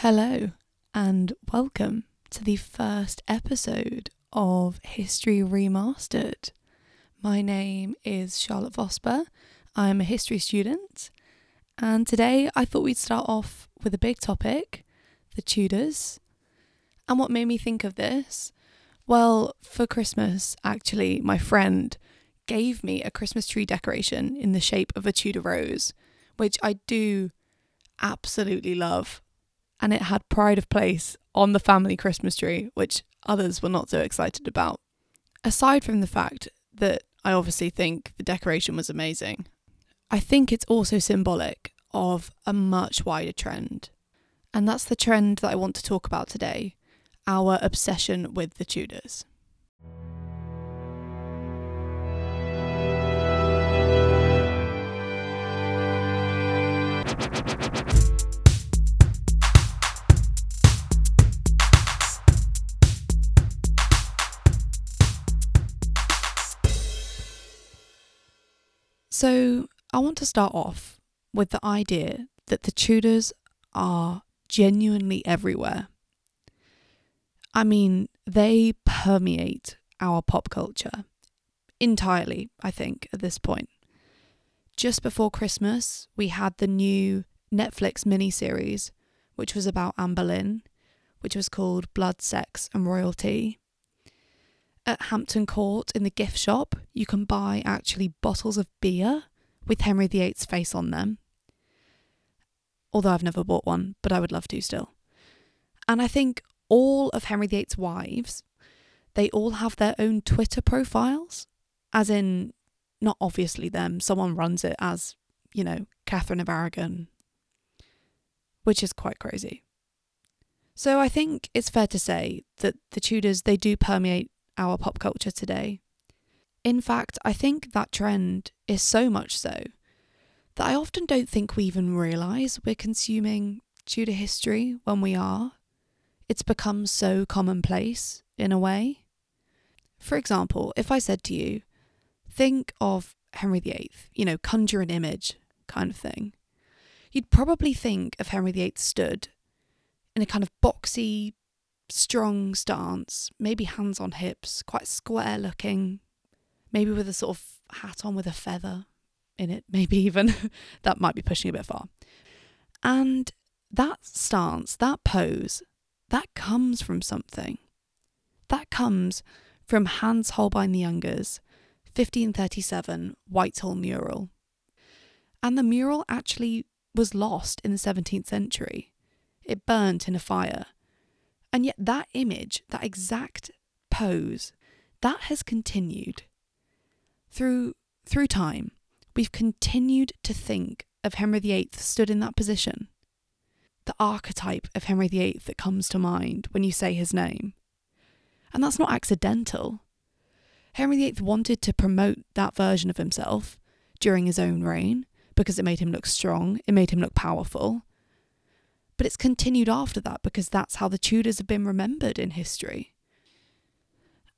Hello, and welcome to the first episode of History Remastered. My name is Charlotte Vosper. I'm a history student, and today I thought we'd start off with a big topic the Tudors. And what made me think of this? Well, for Christmas, actually, my friend gave me a Christmas tree decoration in the shape of a Tudor rose, which I do absolutely love and it had pride of place on the family Christmas tree, which others were not so excited about. Aside from the fact that I obviously think the decoration was amazing, I think it's also symbolic of a much wider trend. And that's the trend that I want to talk about today our obsession with the Tudors. So, I want to start off with the idea that the Tudors are genuinely everywhere. I mean, they permeate our pop culture entirely, I think, at this point. Just before Christmas, we had the new Netflix miniseries, which was about Anne Boleyn, which was called Blood, Sex and Royalty at Hampton Court in the gift shop, you can buy actually bottles of beer with Henry VIII's face on them. Although I've never bought one, but I would love to still. And I think all of Henry VIII's wives, they all have their own Twitter profiles, as in, not obviously them, someone runs it as, you know, Catherine of Aragon, which is quite crazy. So I think it's fair to say that the Tudors, they do permeate our pop culture today. In fact, I think that trend is so much so that I often don't think we even realise we're consuming Tudor history when we are. It's become so commonplace in a way. For example, if I said to you, think of Henry VIII, you know, conjure an image kind of thing, you'd probably think of Henry VIII stood in a kind of boxy, strong stance, maybe hands on hips, quite square looking, maybe with a sort of hat on with a feather in it, maybe even. that might be pushing a bit far. And that stance, that pose, that comes from something. That comes from Hans Holbein the Younger's 1537 Whitehall mural. And the mural actually was lost in the 17th century. It burnt in a fire and yet, that image, that exact pose, that has continued through through time. We've continued to think of Henry VIII stood in that position. The archetype of Henry VIII that comes to mind when you say his name. And that's not accidental. Henry VIII wanted to promote that version of himself during his own reign because it made him look strong, it made him look powerful, but it's continued after that because that's how the Tudors have been remembered in history.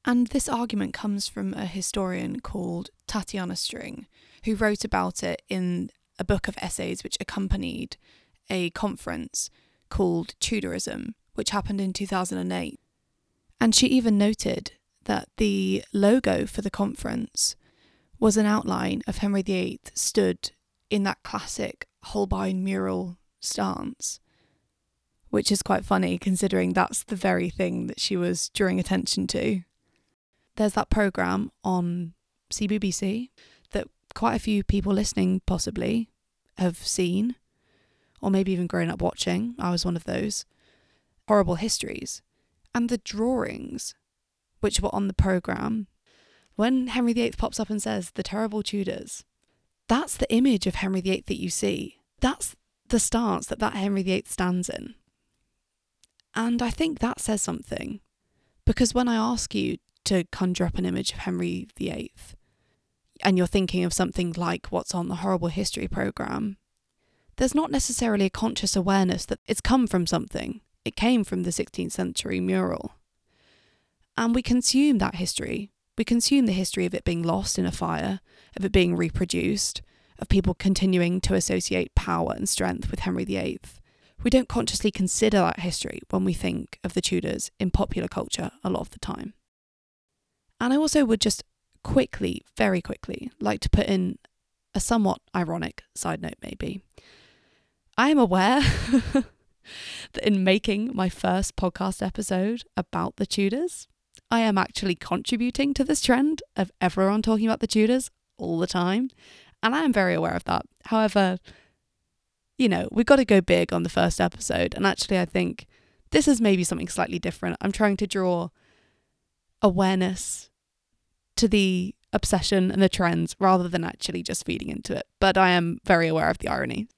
And this argument comes from a historian called Tatiana String, who wrote about it in a book of essays which accompanied a conference called Tudorism, which happened in 2008. And she even noted that the logo for the conference was an outline of Henry VIII stood in that classic Holbein mural stance which is quite funny considering that's the very thing that she was drawing attention to. There's that programme on CBBC that quite a few people listening possibly have seen, or maybe even grown up watching. I was one of those. Horrible Histories. And the drawings which were on the programme, when Henry VIII pops up and says, the terrible Tudors, that's the image of Henry VIII that you see. That's the stance that that Henry VIII stands in. And I think that says something. Because when I ask you to conjure up an image of Henry VIII, and you're thinking of something like what's on the Horrible History programme, there's not necessarily a conscious awareness that it's come from something. It came from the 16th century mural. And we consume that history. We consume the history of it being lost in a fire, of it being reproduced, of people continuing to associate power and strength with Henry VIII we don't consciously consider that history when we think of the Tudors in popular culture a lot of the time. And I also would just quickly, very quickly, like to put in a somewhat ironic side note, maybe. I am aware that in making my first podcast episode about the Tudors, I am actually contributing to this trend of everyone talking about the Tudors all the time. And I am very aware of that. However, you know, we've got to go big on the first episode. And actually, I think this is maybe something slightly different. I'm trying to draw awareness to the obsession and the trends rather than actually just feeding into it. But I am very aware of the irony.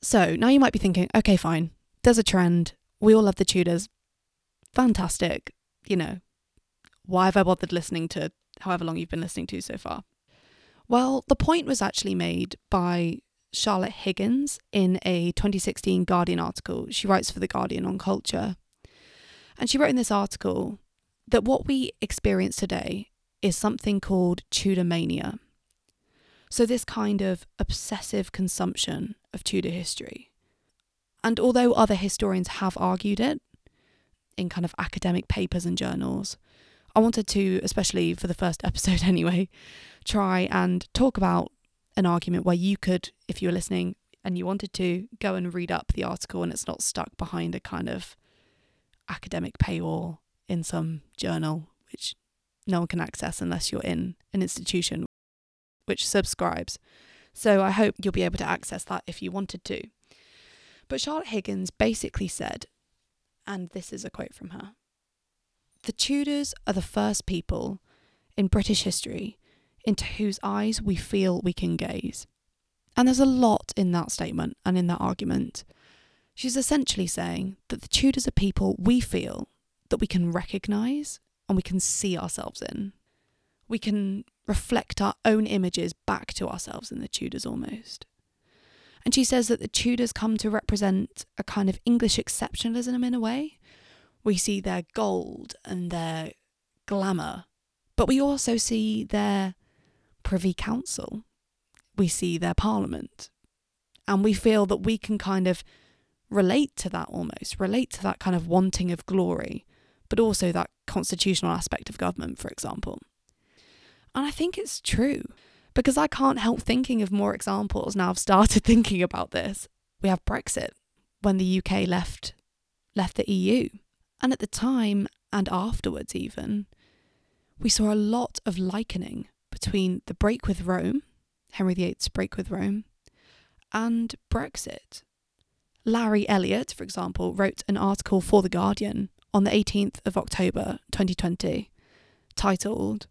So now you might be thinking, okay, fine, there's a trend. We all love the Tudors. Fantastic. You know, why have I bothered listening to however long you've been listening to so far? Well, the point was actually made by Charlotte Higgins in a 2016 Guardian article. She writes for The Guardian on culture. And she wrote in this article that what we experience today is something called Tudor mania. So, this kind of obsessive consumption of Tudor history. And although other historians have argued it in kind of academic papers and journals, I wanted to, especially for the first episode anyway, try and talk about an argument where you could, if you were listening and you wanted to, go and read up the article and it's not stuck behind a kind of academic paywall in some journal, which no one can access unless you're in an institution which subscribes. So I hope you'll be able to access that if you wanted to. But Charlotte Higgins basically said, and this is a quote from her The Tudors are the first people in British history into whose eyes we feel we can gaze. And there's a lot in that statement and in that argument. She's essentially saying that the Tudors are people we feel that we can recognise and we can see ourselves in. We can reflect our own images back to ourselves in the Tudors almost. And she says that the Tudors come to represent a kind of English exceptionalism in a way. We see their gold and their glamour, but we also see their Privy Council, we see their Parliament, and we feel that we can kind of relate to that almost, relate to that kind of wanting of glory, but also that constitutional aspect of government, for example. And I think it's true because I can't help thinking of more examples now I've started thinking about this. We have Brexit when the UK left left the EU. And at the time and afterwards even, we saw a lot of likening between the break with Rome, Henry VIII's break with Rome, and Brexit. Larry Elliott, for example, wrote an article for The Guardian on the 18th of October 2020 titled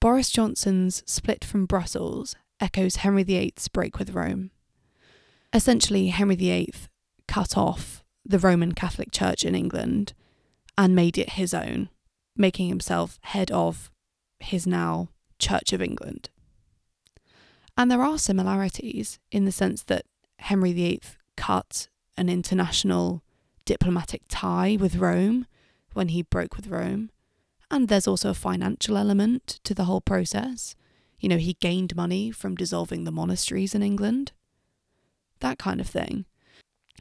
Boris Johnson's split from Brussels echoes Henry VIII's break with Rome. Essentially, Henry VIII cut off the Roman Catholic Church in England and made it his own, making himself head of his now Church of England. And there are similarities in the sense that Henry VIII cut an international diplomatic tie with Rome when he broke with Rome. And there's also a financial element to the whole process. You know, he gained money from dissolving the monasteries in England, that kind of thing.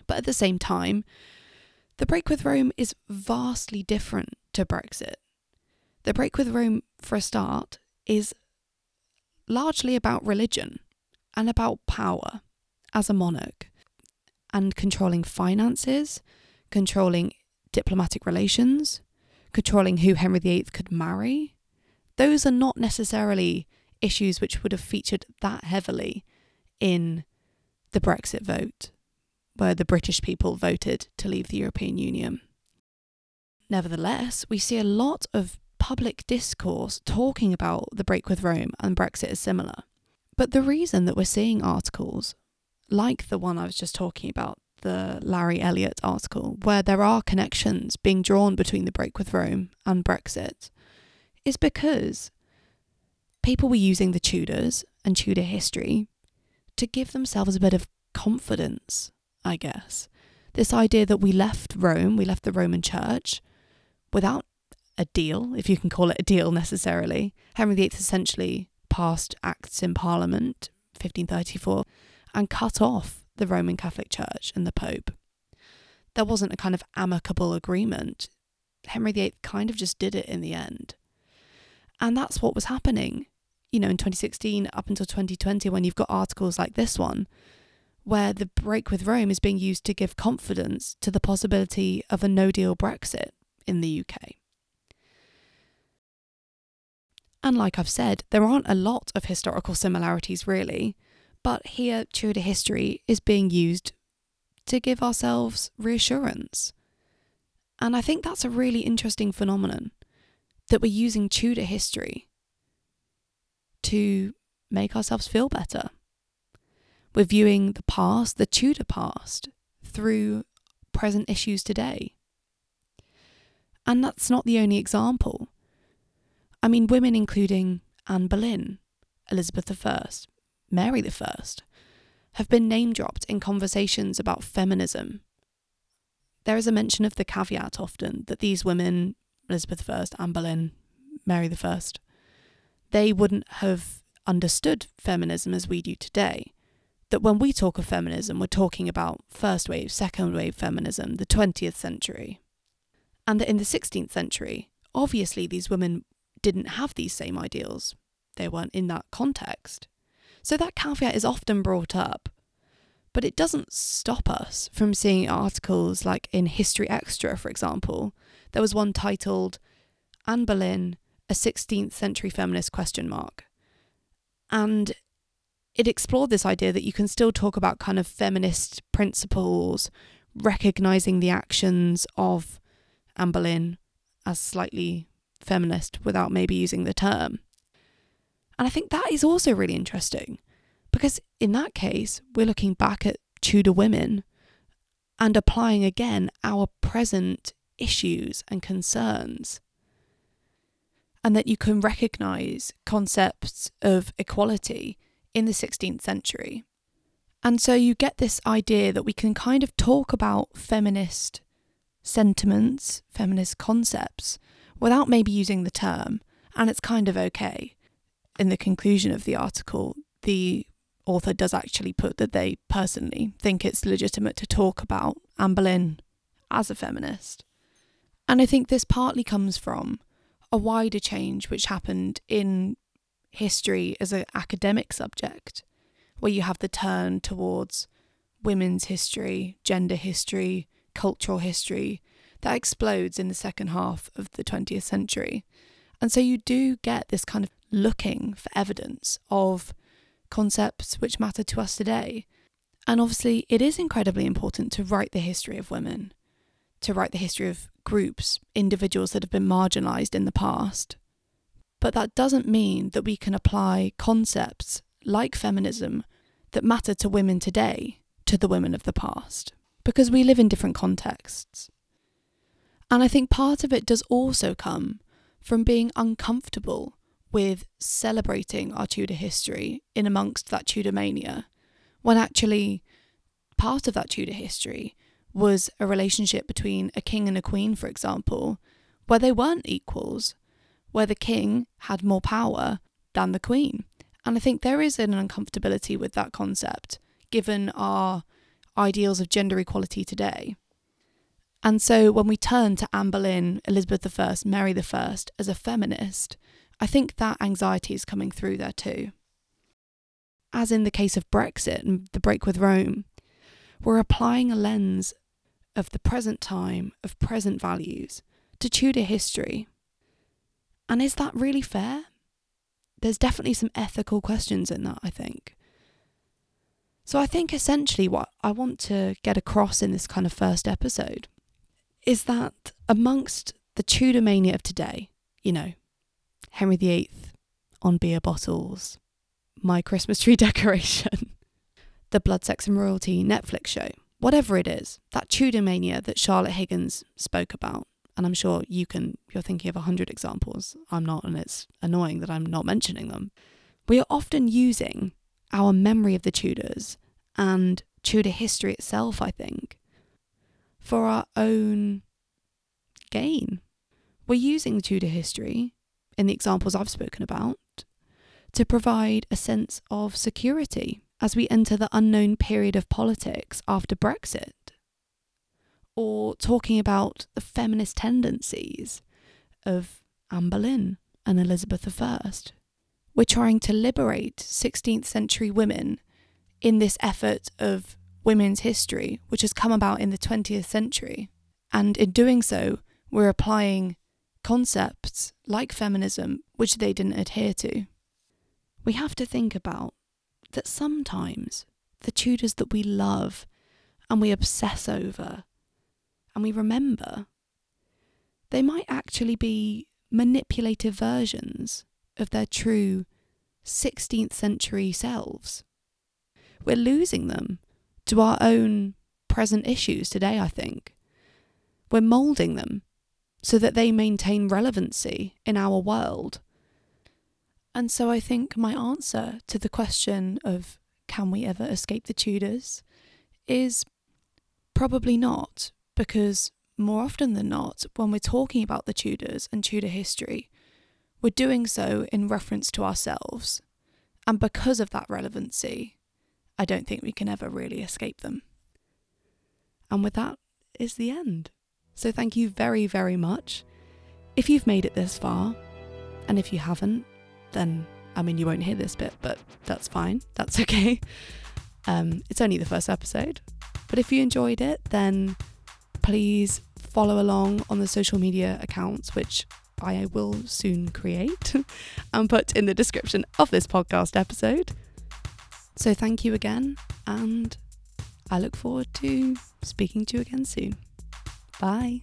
But at the same time, the break with Rome is vastly different to Brexit. The break with Rome, for a start, is largely about religion and about power as a monarch and controlling finances, controlling diplomatic relations, controlling who Henry VIII could marry, those are not necessarily issues which would have featured that heavily in the Brexit vote, where the British people voted to leave the European Union. Nevertheless, we see a lot of public discourse talking about the break with Rome and Brexit is similar. But the reason that we're seeing articles like the one I was just talking about the Larry Elliott article, where there are connections being drawn between the break with Rome and Brexit, is because people were using the Tudors and Tudor history to give themselves a bit of confidence, I guess. This idea that we left Rome, we left the Roman Church without a deal, if you can call it a deal necessarily. Henry VIII essentially passed acts in Parliament, 1534, and cut off the Roman Catholic Church and the Pope. There wasn't a kind of amicable agreement. Henry VIII kind of just did it in the end. And that's what was happening, you know, in 2016 up until 2020 when you've got articles like this one where the break with Rome is being used to give confidence to the possibility of a no deal Brexit in the UK. And like I've said, there aren't a lot of historical similarities really, but here Tudor history is being used to give ourselves reassurance. And I think that's a really interesting phenomenon that we're using Tudor history to make ourselves feel better. We're viewing the past, the Tudor past, through present issues today. And that's not the only example. I mean, women including Anne Boleyn, Elizabeth I, Mary I, have been name dropped in conversations about feminism. There is a mention of the caveat often that these women, Elizabeth I, Anne Boleyn, Mary I, they wouldn't have understood feminism as we do today. That when we talk of feminism, we're talking about first wave, second wave feminism, the 20th century. And that in the 16th century, obviously these women didn't have these same ideals. They weren't in that context. So that caveat is often brought up. But it doesn't stop us from seeing articles like in History Extra, for example. There was one titled Anne Boleyn, a 16th century feminist question mark. And it explored this idea that you can still talk about kind of feminist principles, recognizing the actions of Anne Boleyn as slightly feminist without maybe using the term. And I think that is also really interesting because in that case, we're looking back at Tudor women and applying again our present issues and concerns. And that you can recognize concepts of equality in the 16th century. And so you get this idea that we can kind of talk about feminist sentiments, feminist concepts, without maybe using the term, and it's kind of okay. In the conclusion of the article, the author does actually put that they personally think it's legitimate to talk about Anne Boleyn as a feminist. And I think this partly comes from a wider change which happened in history as an academic subject, where you have the turn towards women's history, gender history, cultural history, that explodes in the second half of the 20th century. And so you do get this kind of looking for evidence of concepts which matter to us today. And obviously, it is incredibly important to write the history of women, to write the history of groups, individuals that have been marginalised in the past. But that doesn't mean that we can apply concepts like feminism that matter to women today to the women of the past, because we live in different contexts. And I think part of it does also come from being uncomfortable with celebrating our Tudor history in amongst that Tudor mania, when actually part of that Tudor history was a relationship between a king and a queen, for example, where they weren't equals, where the king had more power than the queen. And I think there is an uncomfortability with that concept, given our ideals of gender equality today. And so when we turn to Anne Boleyn, Elizabeth I, Mary I as a feminist, I think that anxiety is coming through there too. As in the case of Brexit and the break with Rome, we're applying a lens of the present time, of present values, to Tudor history. And is that really fair? There's definitely some ethical questions in that, I think. So I think essentially what I want to get across in this kind of first episode is that amongst the Tudor mania of today, you know, Henry VIII on beer bottles, my Christmas tree decoration, the Blood, Sex and Royalty Netflix show, whatever it is, that Tudor mania that Charlotte Higgins spoke about. And I'm sure you can, you're thinking of a hundred examples. I'm not, and it's annoying that I'm not mentioning them. We are often using our memory of the Tudors and Tudor history itself, I think, for our own gain. We're using Tudor history, in the examples I've spoken about, to provide a sense of security as we enter the unknown period of politics after Brexit. or talking about the feminist tendencies of Anne Boleyn and Elizabeth I. We're trying to liberate 16th century women in this effort of women's history, which has come about in the 20th century. And in doing so, we're applying concepts like feminism, which they didn't adhere to. We have to think about that sometimes the Tudors that we love and we obsess over and we remember, they might actually be manipulative versions of their true 16th century selves. We're losing them to our own present issues today, I think. We're moulding them so that they maintain relevancy in our world. And so I think my answer to the question of can we ever escape the Tudors is probably not, because more often than not, when we're talking about the Tudors and Tudor history, we're doing so in reference to ourselves. And because of that relevancy, I don't think we can ever really escape them. And with that is the end. So thank you very, very much. If you've made it this far, and if you haven't, then I mean, you won't hear this bit, but that's fine. That's okay. Um, it's only the first episode. But if you enjoyed it, then please follow along on the social media accounts, which I will soon create and put in the description of this podcast episode. So thank you again, and I look forward to speaking to you again soon. Bye.